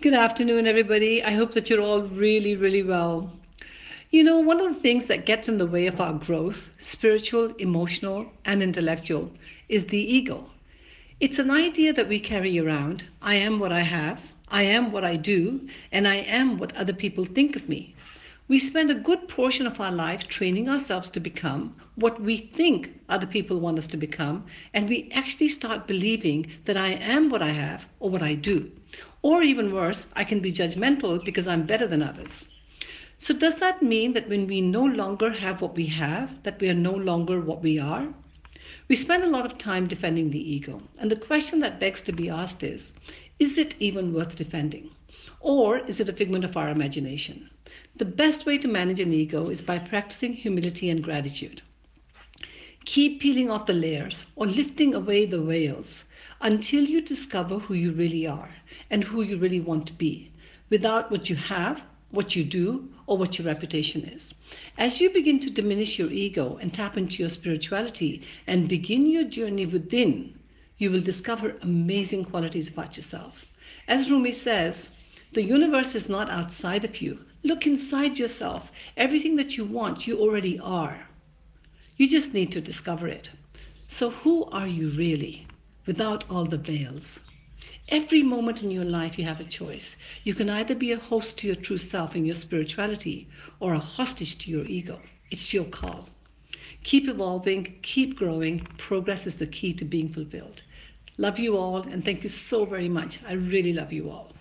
Good afternoon, everybody. I hope that you're all really, really well. You know, one of the things that gets in the way of our growth, spiritual, emotional, and intellectual, is the ego. It's an idea that we carry around I am what I have, I am what I do, and I am what other people think of me. We spend a good portion of our life training ourselves to become what we think other people want us to become, and we actually start believing that I am what I have or what I do. Or even worse, I can be judgmental because I'm better than others. So, does that mean that when we no longer have what we have, that we are no longer what we are? We spend a lot of time defending the ego, and the question that begs to be asked is is it even worth defending? Or is it a figment of our imagination? The best way to manage an ego is by practicing humility and gratitude. Keep peeling off the layers or lifting away the veils until you discover who you really are and who you really want to be without what you have, what you do, or what your reputation is. As you begin to diminish your ego and tap into your spirituality and begin your journey within, you will discover amazing qualities about yourself. As Rumi says, the universe is not outside of you. Look inside yourself. Everything that you want, you already are. You just need to discover it. So, who are you really without all the veils? Every moment in your life, you have a choice. You can either be a host to your true self and your spirituality or a hostage to your ego. It's your call. Keep evolving, keep growing. Progress is the key to being fulfilled. Love you all, and thank you so very much. I really love you all.